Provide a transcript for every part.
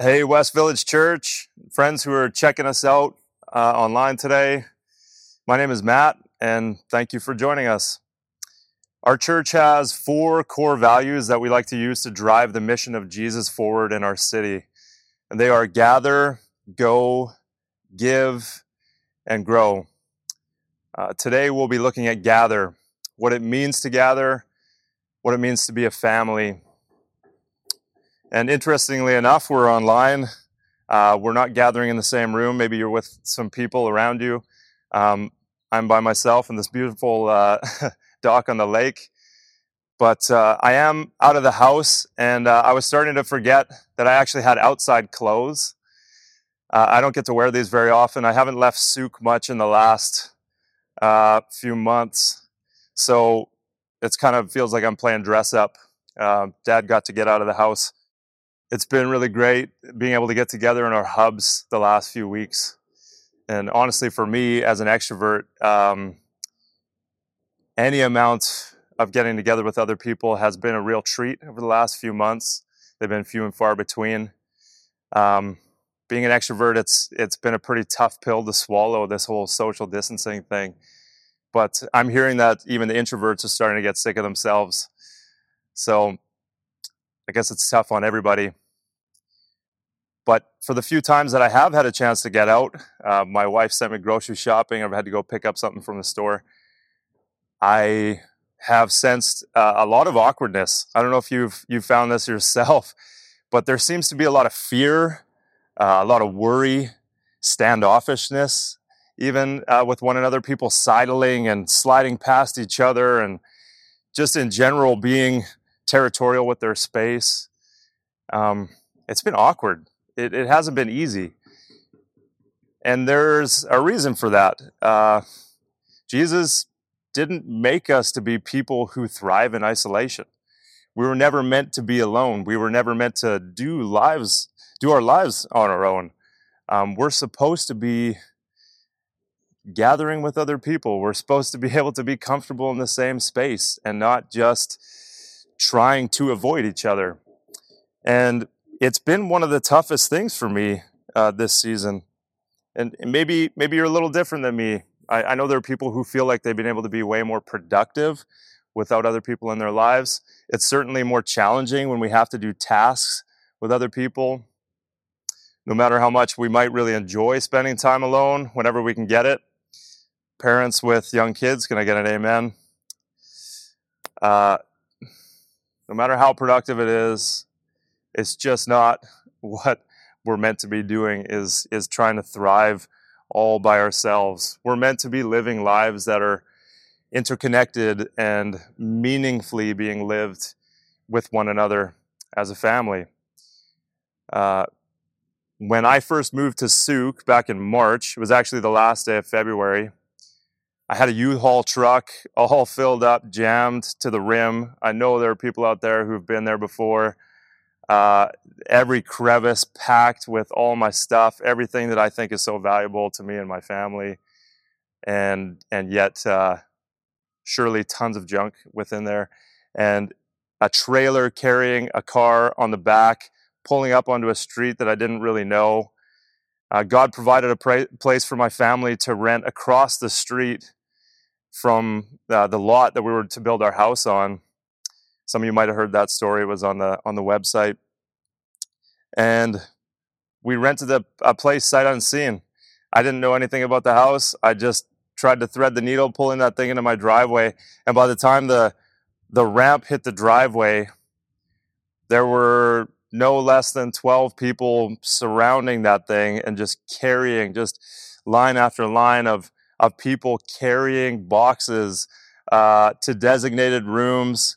Hey, West Village Church, friends who are checking us out uh, online today. My name is Matt, and thank you for joining us. Our church has four core values that we like to use to drive the mission of Jesus forward in our city. And they are gather, go, give, and grow. Uh, today, we'll be looking at gather, what it means to gather, what it means to be a family, and interestingly enough, we're online. Uh, we're not gathering in the same room. Maybe you're with some people around you. Um, I'm by myself in this beautiful uh, dock on the lake. But uh, I am out of the house, and uh, I was starting to forget that I actually had outside clothes. Uh, I don't get to wear these very often. I haven't left Sooke much in the last uh, few months. So it's kind of feels like I'm playing dress up. Dad got to get out of the house it's been really great being able to get together in our hubs the last few weeks. And honestly, for me as an extrovert, um, any amount of getting together with other people has been a real treat over the last few months. They've been few and far between. Um, being an extrovert, it's it's been a pretty tough pill to swallow. This whole social distancing thing, but I'm hearing that even the introverts are starting to get sick of themselves. So I guess it's tough on everybody. But for the few times that I have had a chance to get out, uh, my wife sent me grocery shopping. I've had to go pick up something from the store. I have sensed uh, a lot of awkwardness. I don't know if you've you found this yourself, but there seems to be a lot of fear, uh, a lot of worry, standoffishness, even uh, with one another. People sidling and sliding past each other, and just in general being territorial with their space. Um, it's been awkward. It, it, hasn't been easy. And there's a reason for that. Uh, Jesus didn't make us to be people who thrive in isolation. We were never meant to be alone. We were never meant to do lives, do our lives on our own. Um, we're supposed to be gathering with other people. We're supposed to be able to be comfortable in the same space and not just trying to avoid each other. And it's been one of the toughest things for me uh, this season. And maybe maybe you're a little different than me. I, I know there are people who feel like they've been able to be way more productive without other people in their lives. It's certainly more challenging when we have to do tasks with other people. No matter how much we might really enjoy spending time alone whenever we can get it. Parents with young kids, can I get an amen? Uh, no matter how productive it is, it's just not what we're meant to be doing is is trying to thrive all by ourselves. We're meant to be living lives that are interconnected and meaningfully being lived with one another as a family. Uh, when I first moved to Sooke back in March, it was actually the last day of February. I had a U-Haul truck all filled up, jammed to the rim. I know there are people out there who've been there before. Uh, every crevice packed with all my stuff, everything that I think is so valuable to me and my family, and and yet uh, surely tons of junk within there, and a trailer carrying a car on the back, pulling up onto a street that I didn't really know. Uh, God provided a pra- place for my family to rent across the street from uh, the lot that we were to build our house on. Some of you might have heard that story. It was on the on the website, and we rented a, a place sight unseen. I didn't know anything about the house. I just tried to thread the needle, pulling that thing into my driveway, and by the time the the ramp hit the driveway, there were no less than 12 people surrounding that thing and just carrying just line after line of of people carrying boxes uh, to designated rooms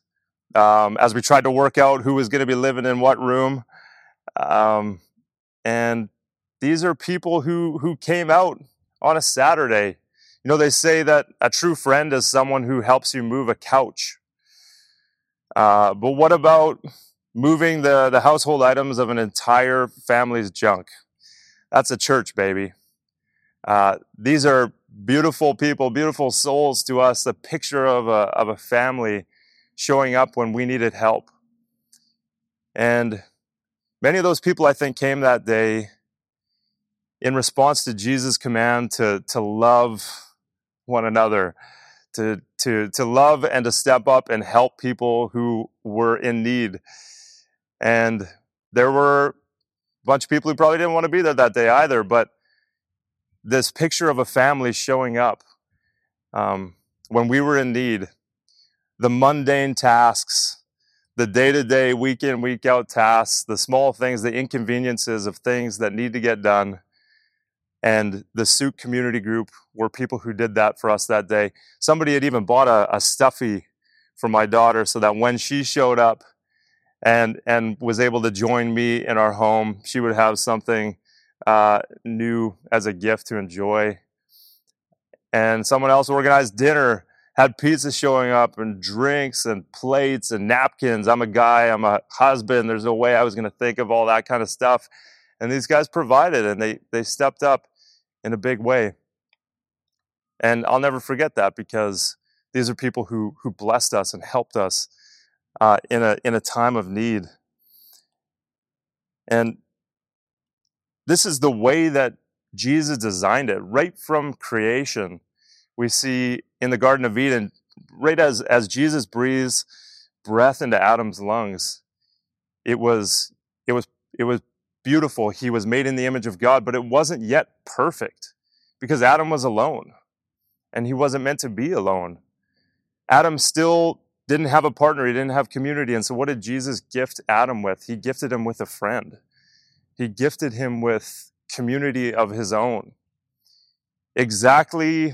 um, as we tried to work out who was going to be living in what room. Um, and these are people who who came out on a Saturday. You know, they say that a true friend is someone who helps you move a couch. Uh, but what about moving the, the household items of an entire family's junk? That's a church, baby. Uh, these are beautiful people, beautiful souls to us, a picture of a, of a family showing up when we needed help. And Many of those people, I think, came that day in response to Jesus' command to, to love one another, to, to, to love and to step up and help people who were in need. And there were a bunch of people who probably didn't want to be there that day either, but this picture of a family showing up um, when we were in need, the mundane tasks, the day to day, week in, week out tasks, the small things, the inconveniences of things that need to get done. And the Sooke Community Group were people who did that for us that day. Somebody had even bought a, a stuffy for my daughter so that when she showed up and, and was able to join me in our home, she would have something uh, new as a gift to enjoy. And someone else organized dinner had pizza showing up and drinks and plates and napkins. I'm a guy, I'm a husband. There's no way I was going to think of all that kind of stuff. And these guys provided and they, they stepped up in a big way. And I'll never forget that because these are people who, who blessed us and helped us uh, in, a, in a time of need. And this is the way that Jesus designed it right from creation we see in the Garden of Eden, right as, as Jesus breathes breath into Adam's lungs, it was, it was, it was beautiful. He was made in the image of God, but it wasn't yet perfect because Adam was alone and he wasn't meant to be alone. Adam still didn't have a partner, he didn't have community. And so, what did Jesus gift Adam with? He gifted him with a friend, he gifted him with community of his own. Exactly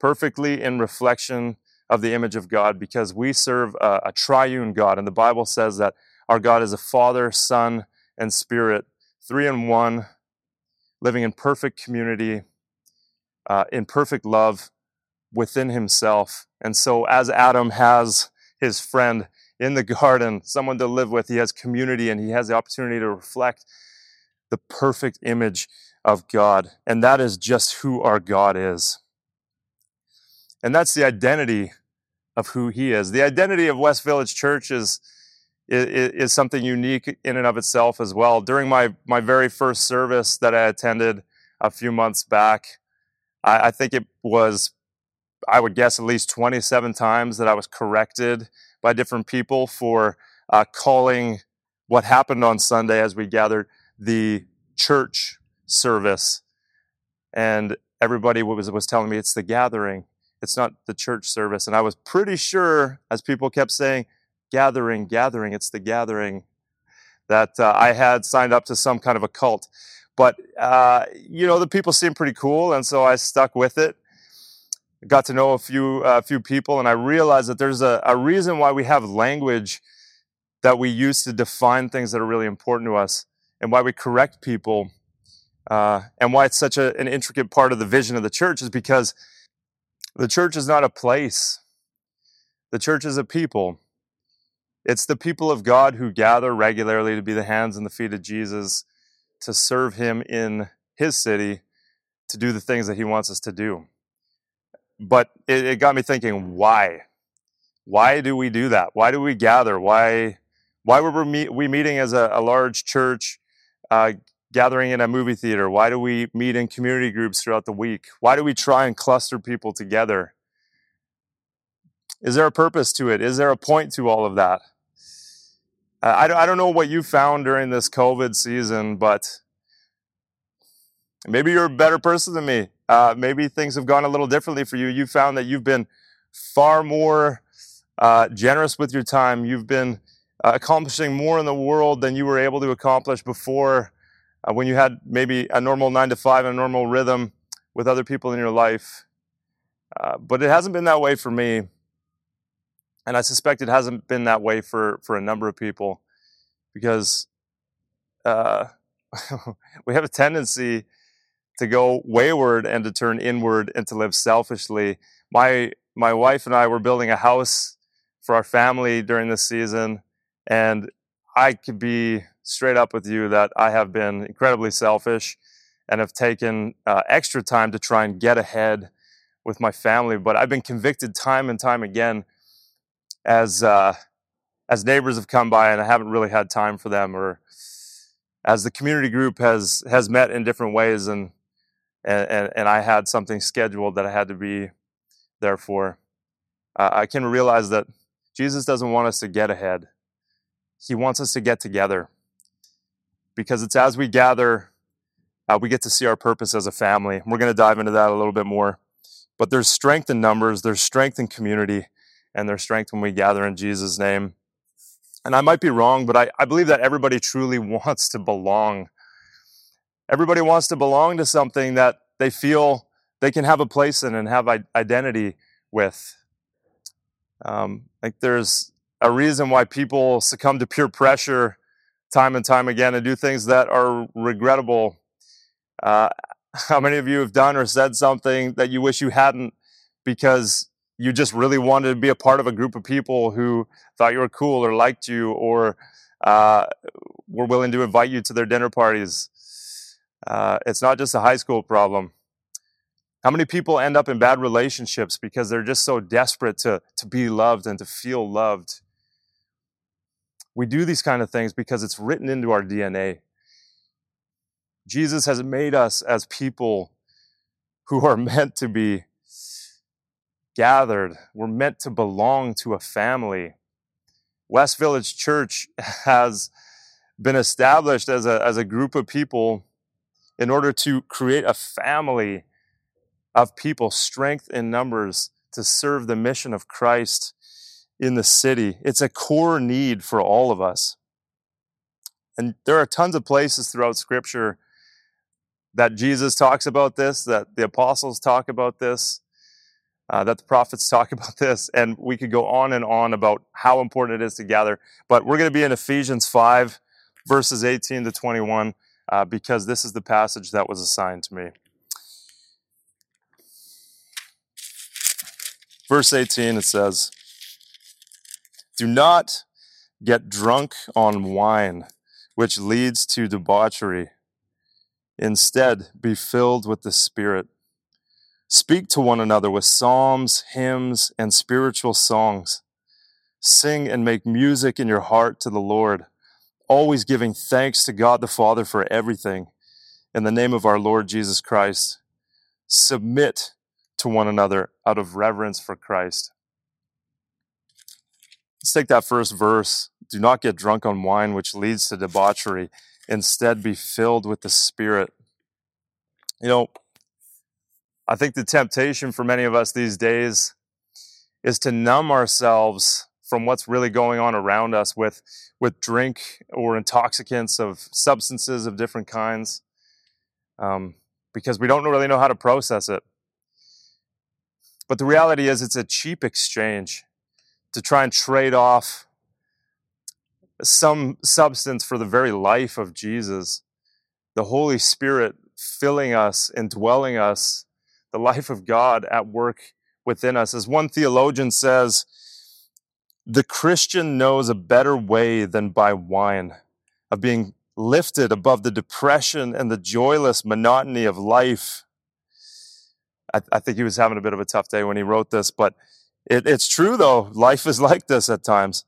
perfectly in reflection of the image of God because we serve a, a, triune God. And the Bible says that our God is a Father, Son, and Spirit, three in one, living in perfect community, uh, in perfect love within himself. And so, as Adam has his friend in the garden, someone to live with, he has community and he has the opportunity to reflect the perfect image of God. And that is just who our God is. And that's the identity of who he is. The identity of West Village Church is, is, is, something unique in and of itself as well. During my, my very first service that I attended a few months back, I, I think it was, I would guess, at least 27 times that I was corrected by different people for uh, calling what happened on Sunday as we gathered the church service. And everybody was, was telling me it's the gathering. It's not the church service. And I was pretty sure, as people kept saying, gathering, gathering, it's the gathering, that uh, I had signed up to some kind of a cult. But, uh, you know, the people seemed pretty cool, and so I stuck with it. Got to know a few, uh, few people, and I realized that there's a, a reason why we have language that we use to define things that are really important to us, and why we correct people, uh, and why it's such a, an intricate part of the vision of the church is because the church is not a place, the church is a people. It's the people of God who gather regularly to be the hands and the feet of Jesus, to serve him in his city, to do the things that he wants us to do. But it, it got me thinking, why? Why do we do that? Why do we gather? Why, why were we, we meeting as a, a large church, uh, gathering in a movie theater? Why do we meet in community groups throughout the week? Why do we try and cluster people together? Is there a purpose to it? Is there a point to all of that? I, I don't know what you found during this COVID season, but maybe you're a better person than me. Uh, maybe things have gone a little differently for you. You found that you've been far more uh, generous with your time. You've been uh, accomplishing more in the world than you were able to accomplish before uh, when you had maybe a normal nine to five, a normal rhythm with other people in your life. Uh, but it hasn't been that way for me. And I suspect it hasn't been that way for, for a number of people because uh, we have a tendency to go wayward and to turn inward and to live selfishly. My, my wife and I were building a house for our family during this season, and I could be straight up with you that I have been incredibly selfish and have taken uh, extra time to try and get ahead with my family. But I've been convicted time and time again as uh, as neighbors have come by and I haven't really had time for them, or as the community group has has met in different ways and and, and I had something scheduled that I had to be there for, uh, I can realize that Jesus doesn't want us to get ahead. He wants us to get together because it's as we gather, uh, we get to see our purpose as a family. We're going to dive into that a little bit more. But there's strength in numbers, there's strength in community, and there's strength when we gather in Jesus' name and I might be wrong, but I, I believe that everybody truly wants to belong. Everybody wants to belong to something that they feel they can have a place in and have identity with. Um, like there's a reason why people succumb to peer pressure time and time again and do things that are regrettable. Uh, how many of you have done or said something that you wish you hadn't because you just really wanted to be a part of a group of people who thought you were cool or liked you or uh, were willing to invite you to their dinner parties. Uh, it's not just a high school problem. How many people end up in bad relationships because they're just so desperate to, to be loved and to feel loved? We do these kind of things because it's written into our DNA. Jesus has made us as people who are meant to be gathered. We're meant to belong to a family. West Village Church has been established as a, as a group of people in order to create a family of people, strength in numbers to serve the mission of Christ in the city. It's a core need for all of us. And there are tons of places throughout Scripture that Jesus talks about this, that the apostles talk about this uh, that the prophets talk about this, and we could go on and on about how important it is to gather. But we're going to be in Ephesians 5, verses 18 to 21, uh, because this is the passage that was assigned to me. Verse 18, it says, Do not get drunk on wine, which leads to debauchery. Instead, be filled with the Spirit Speak to one another with psalms, hymns, and spiritual songs. Sing and make music in your heart to the Lord, always giving thanks to God the Father for everything. In the name of our Lord Jesus Christ, submit to one another out of reverence for Christ. Let's take that first verse. Do not get drunk on wine, which leads to debauchery. Instead, be filled with the Spirit. You know, I think the temptation for many of us these days is to numb ourselves from what's really going on around us with, with drink or intoxicants of substances of different kinds um, because we don't really know how to process it. But the reality is, it's a cheap exchange to try and trade off some substance for the very life of Jesus, the Holy Spirit filling us and dwelling us the life of God at work within us. As one theologian says, the Christian knows a better way than by wine of being lifted above the depression and the joyless monotony of life. I, I think he was having a bit of a tough day when he wrote this, but it, it's true though. Life is like this at times.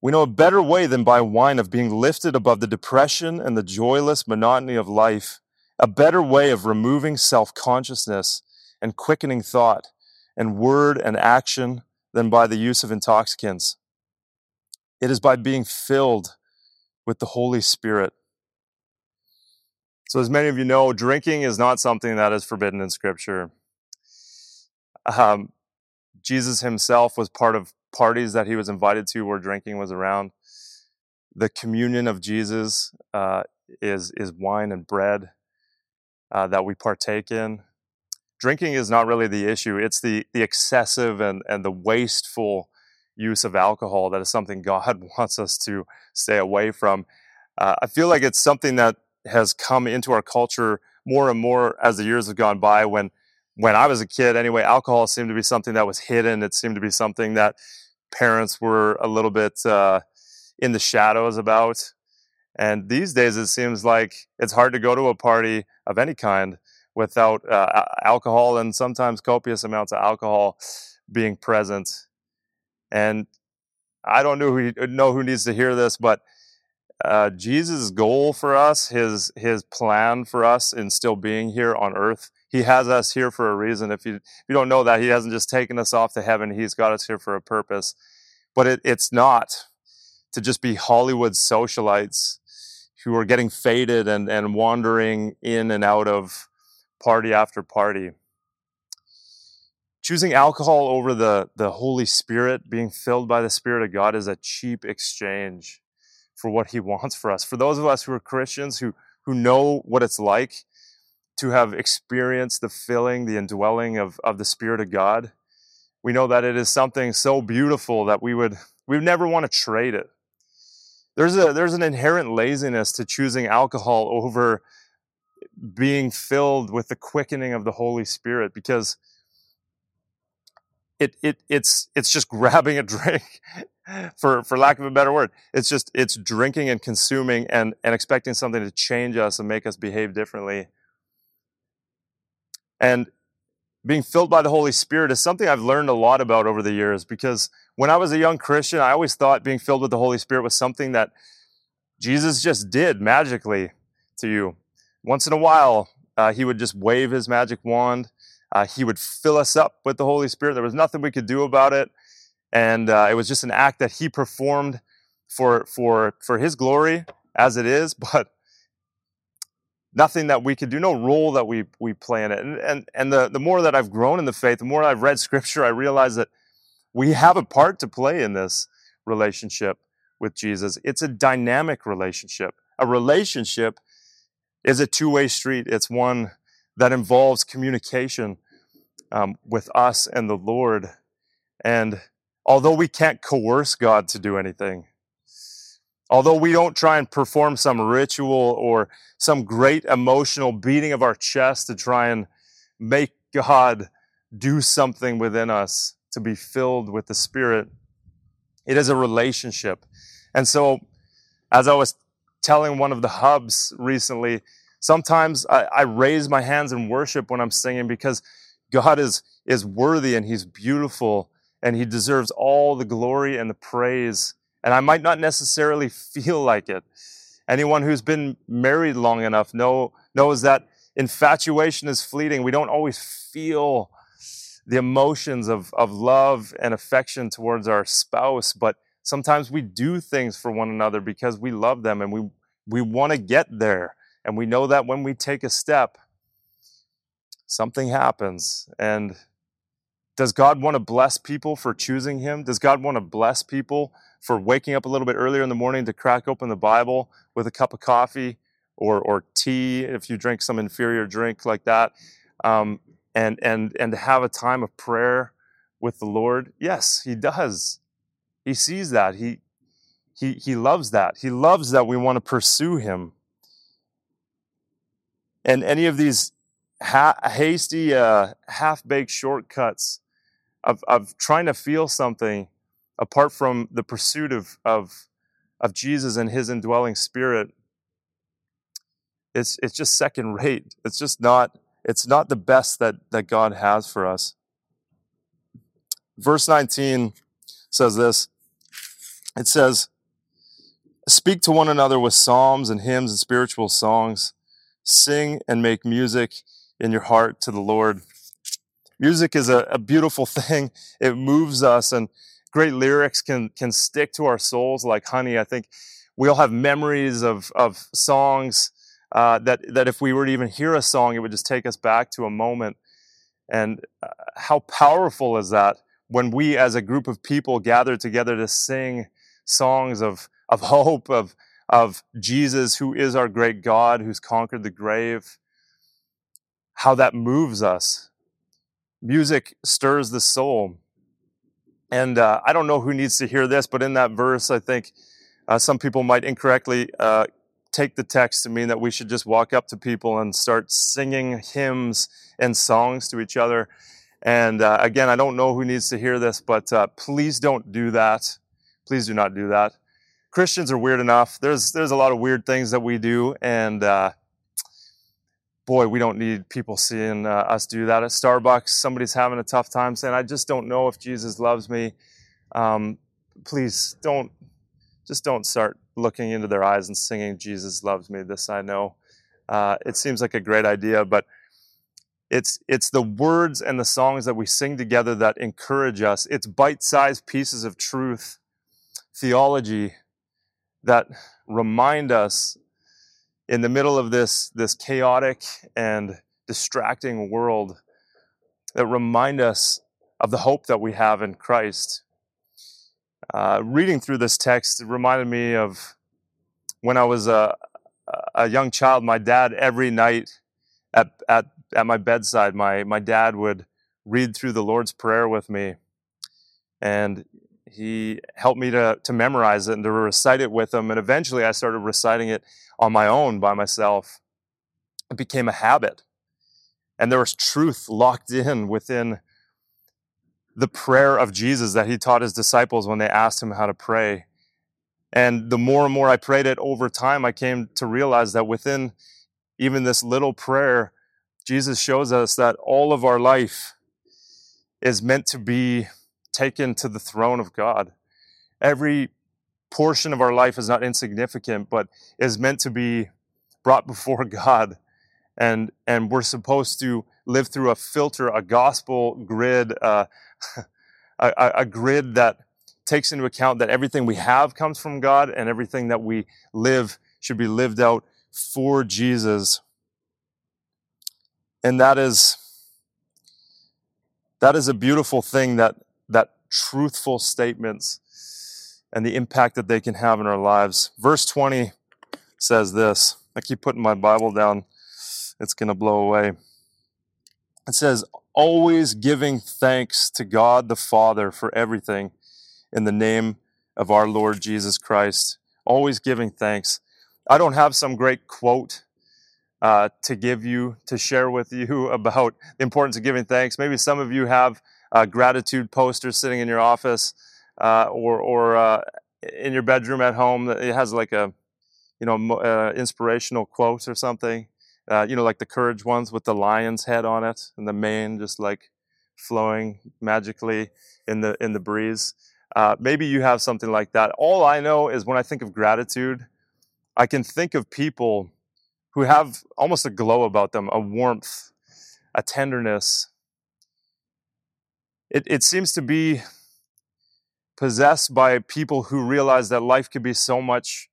We know a better way than by wine of being lifted above the depression and the joyless monotony of life a better way of removing self consciousness and quickening thought and word and action than by the use of intoxicants. It is by being filled with the Holy Spirit. So, as many of you know, drinking is not something that is forbidden in Scripture. Um, Jesus himself was part of parties that he was invited to where drinking was around. The communion of Jesus uh, is is wine and bread uh, that we partake in. Drinking is not really the issue. It's the, the excessive and, and the wasteful use of alcohol that is something God wants us to stay away from. Uh, I feel like it's something that has come into our culture more and more as the years have gone by. When when I was a kid, anyway, alcohol seemed to be something that was hidden. It seemed to be something that parents were a little bit uh, in the shadows about. And these days, it seems like it's hard to go to a party of any kind without uh, alcohol and sometimes copious amounts of alcohol being present. And I don't know who know who needs to hear this, but uh, Jesus' goal for us, his his plan for us in still being here on earth, he has us here for a reason. If you if you don't know that, he hasn't just taken us off to heaven. He's got us here for a purpose. But it, it's not to just be Hollywood socialites who are getting faded and, and wandering in and out of party after party. Choosing alcohol over the, the Holy Spirit, being filled by the Spirit of God, is a cheap exchange for what He wants for us. For those of us who are Christians, who, who know what it's like to have experienced the filling, the indwelling of, of the Spirit of God, we know that it is something so beautiful that we would we would never want to trade it. There's a there's an inherent laziness to choosing alcohol over being filled with the quickening of the Holy Spirit because it it it's it's just grabbing a drink for for lack of a better word. It's just it's drinking and consuming and and expecting something to change us and make us behave differently. And being filled by the Holy Spirit is something I've learned a lot about over the years because when I was a young Christian, I always thought being filled with the Holy Spirit was something that Jesus just did magically to you. Once in a while, uh, he would just wave his magic wand. Uh, he would fill us up with the Holy Spirit. There was nothing we could do about it. And uh, it was just an act that he performed for, for, for his glory as it is. But nothing that we could do, no role that we, we play in it. And, and, and the, the more that I've grown in the faith, the more I've read scripture, I realize that we have a part to play in this relationship with Jesus. It's a dynamic relationship. A relationship is a two way street, it's one that involves communication um, with us and the Lord. And although we can't coerce God to do anything, Although we don't try and perform some ritual or some great emotional beating of our chest to try and make God do something within us to be filled with the Spirit, it is a relationship. And so, as I was telling one of the hubs recently, sometimes I, I raise my hands in worship when I'm singing because God is, is worthy and He's beautiful and He deserves all the glory and the praise and I might not necessarily feel like it. Anyone who's been married long enough know, knows that infatuation is fleeting. We don't always feel the emotions of, of love and affection towards our spouse, but sometimes we do things for one another because we love them and we, we want to get there. And we know that when we take a step, something happens. And does God want to bless people for choosing Him? Does God want to bless people for waking up a little bit earlier in the morning to crack open the Bible with a cup of coffee or, or tea if you drink some inferior drink like that, um, and, and, and to have a time of prayer with the Lord? Yes, He does. He sees that. He, he, he loves that. He loves that we want to pursue Him. And any of these ha- hasty, uh, half baked shortcuts of, of trying to feel something apart from the pursuit of, of, of Jesus and his indwelling spirit, it's, it's just second rate. It's just not, it's not the best that, that God has for us. Verse 19 says this. It says, Speak to one another with psalms and hymns and spiritual songs. Sing and make music in your heart to the Lord. Music is a, a beautiful thing. It moves us and great lyrics can can stick to our souls like honey. I think we all have memories of of songs uh, that that if we were to even hear a song, it would just take us back to a moment. And uh, how powerful is that when we, as a group of people, gather together to sing songs of of hope of of Jesus, who is our great God, who's conquered the grave. How that moves us. Music stirs the soul. And uh, I don't know who needs to hear this, but in that verse, I think uh, some people might incorrectly uh, take the text to mean that we should just walk up to people and start singing hymns and songs to each other. And uh, again, I don't know who needs to hear this, but uh, please don't do that. Please do not do that. Christians are weird enough. There's there's a lot of weird things that we do, and uh, boy, we don't need people seeing uh, us do that at Starbucks. Somebody's having a tough time saying, I just don't know if Jesus loves me. Um, please don't, just don't start looking into their eyes and singing, Jesus loves me, this I know. Uh, it seems like a great idea, but it's, it's the words and the songs that we sing together that encourage us. It's bite sized pieces of truth, theology that remind us in the middle of this, this chaotic and distracting world that remind us of the hope that we have in Christ. Uh, reading through this text, reminded me of when I was a, a young child. My dad, every night at, at, at my bedside, my, my dad would read through the Lord's Prayer with me. And he helped me to, to memorize it and to recite it with him. And eventually I started reciting it on my own by myself. It became a habit. And there was truth locked in within the prayer of Jesus that he taught his disciples when they asked him how to pray. And the more and more I prayed it over time, I came to realize that within even this little prayer, Jesus shows us that all of our life is meant to be taken to the throne of God. Every portion of our life is not insignificant, but is meant to be brought before God. And, and we're supposed to live through a filter, a gospel grid, uh, a, a grid that takes into account that everything we have comes from God and everything that we live should be lived out for Jesus. And that is that is a beautiful thing that that truthful statements and the impact that they can have in our lives. Verse 20 says this. I keep putting my Bible down. It's going to blow away. It says, always giving thanks to God the Father for everything in the name of our Lord Jesus Christ. Always giving thanks. I don't have some great quote uh, to give you, to share with you about the importance of giving thanks. Maybe some of you have a gratitude posters sitting in your office uh, or, or uh, in your bedroom at home. It has like a, you know, uh, inspirational quote or something uh, you know, like the courage ones with the lion's head on it and the mane just like flowing magically in the in the breeze. Uh, maybe you have something like that. All I know is when I think of gratitude, I can think of people who have almost a glow about them, a warmth, a tenderness. It, it seems to be possessed by people who realize that life could be so much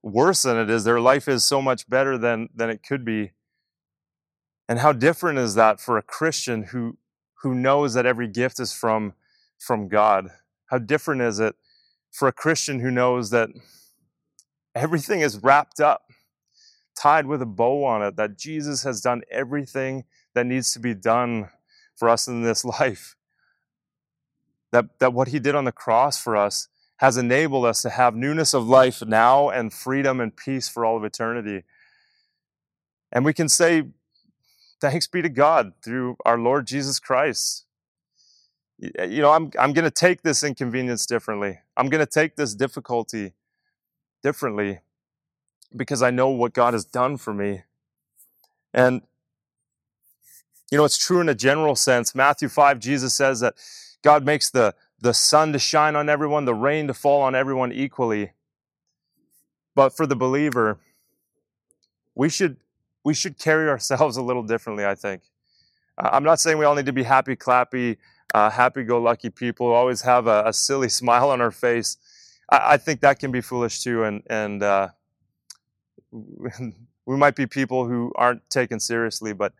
worse than it is. Their life is so much better than, than it could be. And how different is that for a Christian who, who knows that every gift is from, from God? How different is it for a Christian who knows that everything is wrapped up, tied with a bow on it, that Jesus has done everything that needs to be done for us in this life? That, that what he did on the cross for us has enabled us to have newness of life now and freedom and peace for all of eternity. And we can say, thanks be to God through our Lord Jesus Christ. You know, I'm, I'm going to take this inconvenience differently. I'm going to take this difficulty differently because I know what God has done for me. And, you know, it's true in a general sense. Matthew 5, Jesus says that God makes the, the sun to shine on everyone, the rain to fall on everyone equally. But for the believer, we should, we should carry ourselves a little differently, I think. I'm not saying we all need to be happy, clappy, uh, happy go lucky people, always have a, a, silly smile on our face. I, I, think that can be foolish too. And, and uh, we might be people who aren't taken seriously, but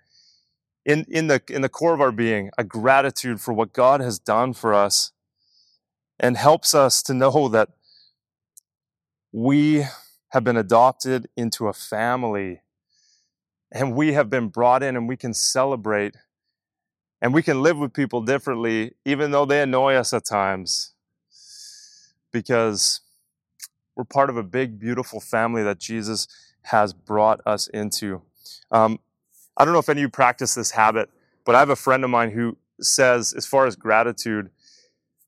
in, in, the, in the core of our being, a gratitude for what God has done for us and helps us to know that we have been adopted into a family and we have been brought in and we can celebrate and we can live with people differently even though they annoy us at times because we're part of a big beautiful family that jesus has brought us into. Um, I don't know if any of you practice this habit, but I have a friend of mine who says, as far as gratitude,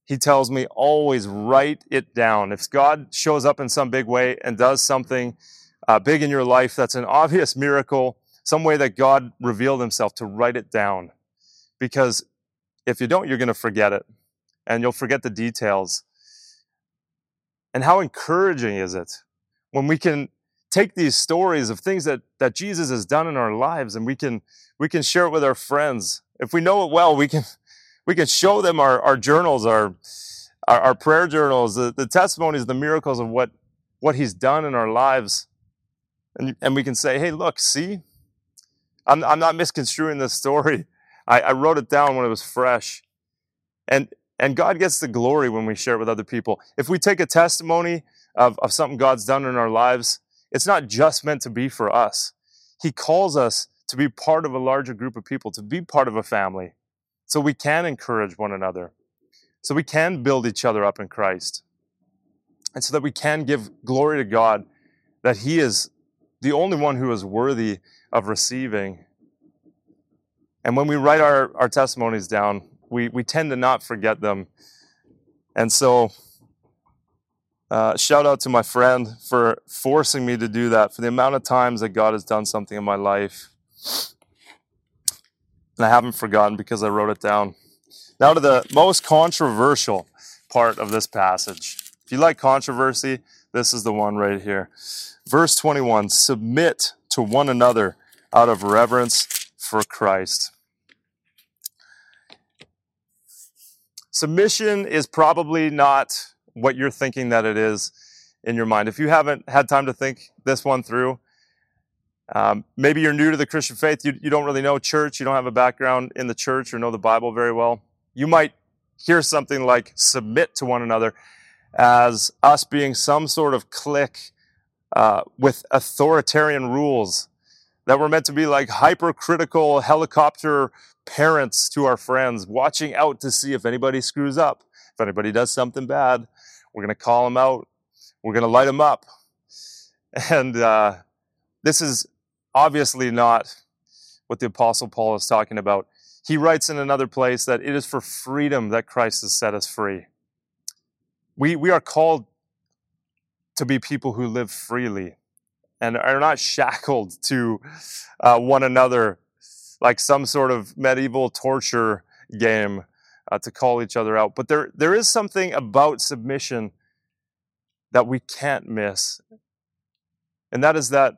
he tells me always write it down. If God shows up in some big way and does something uh, big in your life that's an obvious miracle, some way that God revealed himself, to write it down. Because if you don't, you're going to forget it and you'll forget the details. And how encouraging is it when we can take these stories of things that, that Jesus has done in our lives and we can, we can share it with our friends. If we know it well, we can, we can show them our, our journals, our, our, our prayer journals, the, the testimonies, the miracles of what, what he's done in our lives. And, and we can say, hey, look, see, I'm, I'm not misconstruing this story. I, I wrote it down when it was fresh. And, and God gets the glory when we share it with other people. If we take a testimony of, of something God's done in our lives, it's not just meant to be for us. He calls us to be part of a larger group of people, to be part of a family, so we can encourage one another, so we can build each other up in Christ, and so that we can give glory to God that He is the only one who is worthy of receiving. And when we write our, our testimonies down, we, we tend to not forget them. And so, uh, shout out to my friend for forcing me to do that, for the amount of times that God has done something in my life. And I haven't forgotten because I wrote it down. Now to the most controversial part of this passage. If you like controversy, this is the one right here. Verse 21 Submit to one another out of reverence for Christ. Submission is probably not what you're thinking that it is in your mind. If you haven't had time to think this one through, um, maybe you're new to the Christian faith, you, you don't really know church, you don't have a background in the church or know the Bible very well. You might hear something like submit to one another as us being some sort of clique uh, with authoritarian rules that we're meant to be like hypercritical helicopter parents to our friends, watching out to see if anybody screws up, if anybody does something bad. We're going to call them out. We're going to light them up. And uh, this is obviously not what the Apostle Paul is talking about. He writes in another place that it is for freedom that Christ has set us free. We, we are called to be people who live freely and are not shackled to uh, one another like some sort of medieval torture game uh, to call each other out. But there, there is something about submission that we can't miss. And that is that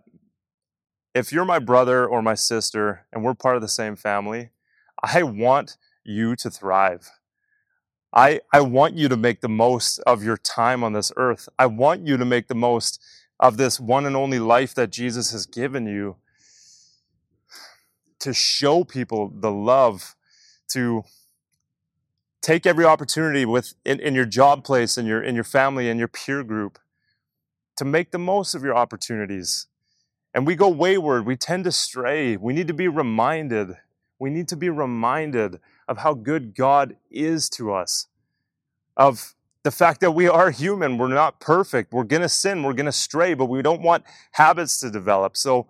if you're my brother or my sister and we're part of the same family, I want you to thrive. I, I want you to make the most of your time on this earth. I want you to make the most of this one and only life that Jesus has given you to show people the love, to take every opportunity with in, in your job place, in your in your family, in your peer group, to make the most of your opportunities. And we go wayward, we tend to stray. We need to be reminded. We need to be reminded of how good God is to us, of the fact that we are human. We're not perfect. We're going to sin. We're going to stray, but we don't want habits to develop. So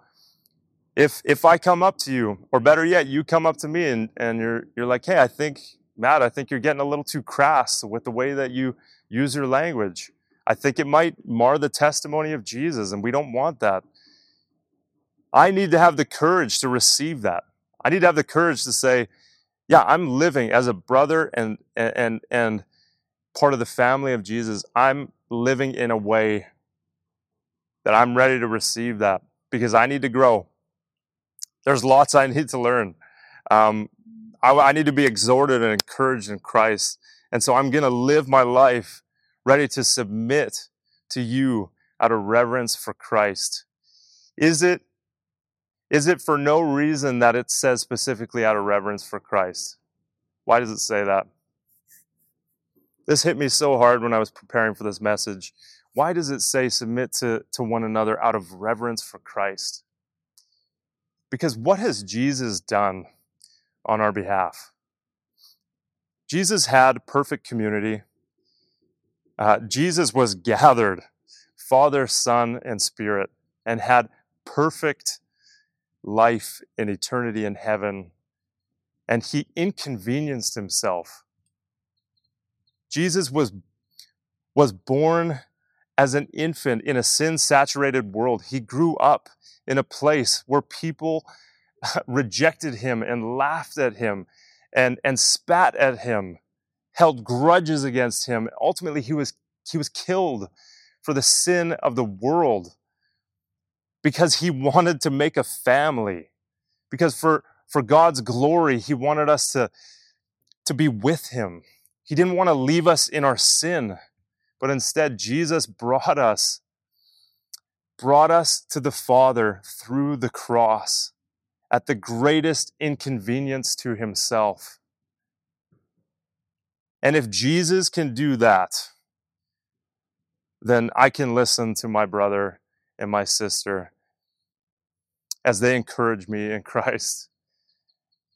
if, if I come up to you, or better yet, you come up to me and, and you're, you're like, hey, I think, Matt, I think you're getting a little too crass with the way that you use your language. I think it might mar the testimony of Jesus, and we don't want that. I need to have the courage to receive that. I need to have the courage to say, yeah, I'm living as a brother and, and, and part of the family of Jesus. I'm living in a way that I'm ready to receive that because I need to grow. There's lots I need to learn. Um, I, I need to be exhorted and encouraged in Christ. And so I'm going to live my life ready to submit to you out of reverence for Christ. Is it is it for no reason that it says specifically out of reverence for Christ? Why does it say that? This hit me so hard when I was preparing for this message. Why does it say submit to, to one another out of reverence for Christ? Because what has Jesus done on our behalf? Jesus had perfect community. Uh, Jesus was gathered, Father, Son, and Spirit, and had perfect life in eternity in heaven, and he inconvenienced himself. Jesus was, was born as an infant in a sin saturated world. He grew up in a place where people rejected him and laughed at him and, and spat at him, held grudges against him. Ultimately, he was, he was killed for the sin of the world because he wanted to make a family. Because for, for God's glory, he wanted us to, to be with him. He didn't want to leave us in our sin, but instead, Jesus brought us, brought us to the Father through the cross at the greatest inconvenience to himself. And if Jesus can do that, then I can listen to my brother and my sister as they encourage me in Christ.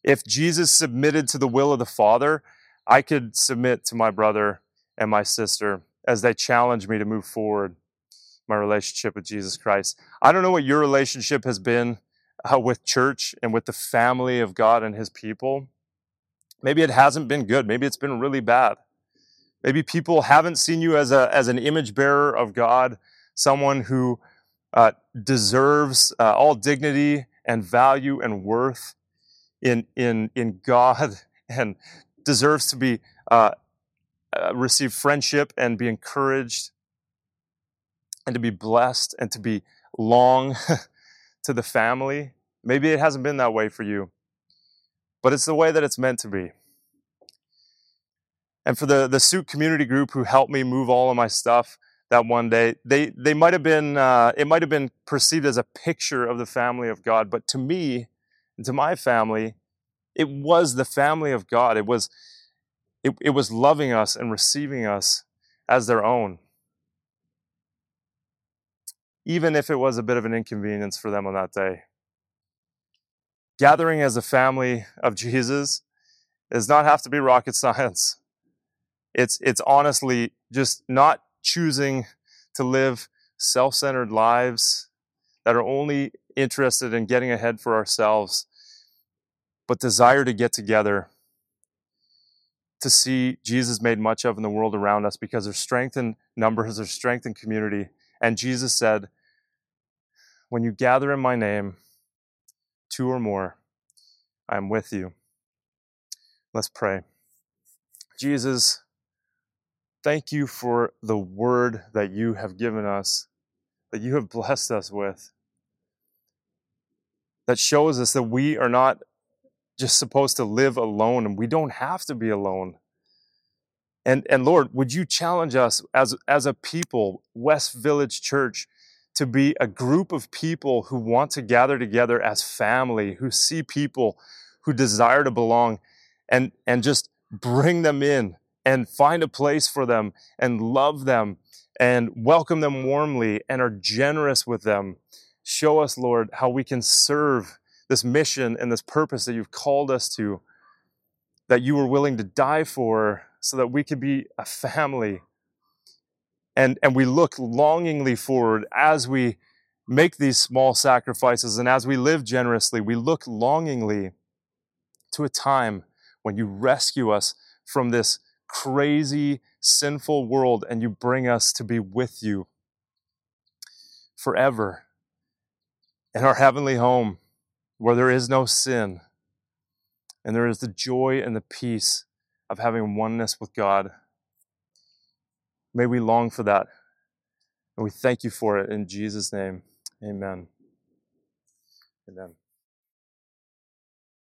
If Jesus submitted to the will of the Father, I could submit to my brother and my sister as they challenge me to move forward my relationship with Jesus Christ. I don't know what your relationship has been uh, with church and with the family of God and his people. Maybe it hasn't been good. Maybe it's been really bad. Maybe people haven't seen you as, a, as an image bearer of God, someone who uh, deserves uh, all dignity and value and worth in, in, in God and deserves to be uh, uh, receive friendship and be encouraged and to be blessed and to be long to the family. Maybe it hasn't been that way for you, but it's the way that it's meant to be. And for the, the Sooke community group who helped me move all of my stuff that one day, they, they might have been, uh, it might have been perceived as a picture of the family of God, but to me and to my family, it was the family of God. It was, it, it was loving us and receiving us as their own. Even if it was a bit of an inconvenience for them on that day. Gathering as a family of Jesus does not have to be rocket science. It's, it's honestly just not choosing to live self centered lives that are only interested in getting ahead for ourselves, but desire to get together to see Jesus made much of in the world around us because there's strength in numbers, there's strength in community. And Jesus said, When you gather in my name, two or more, I am with you. Let's pray. Jesus, thank you for the word that you have given us, that you have blessed us with, that shows us that we are not just supposed to live alone and we don't have to be alone. And, and Lord, would you challenge us as, as a people, West Village Church, to be a group of people who want to gather together as family, who see people who desire to belong and, and just bring them in and find a place for them and love them and welcome them warmly and are generous with them. Show us, Lord, how we can serve this mission and this purpose that you've called us to, that you were willing to die for so that we could be a family. And, and we look longingly forward as we make these small sacrifices and as we live generously, we look longingly to a time when you rescue us from this crazy, sinful world and you bring us to be with you forever in our heavenly home where there is no sin, and there is the joy and the peace of having oneness with God. May we long for that. And we thank you for it in Jesus' name. Amen. Amen.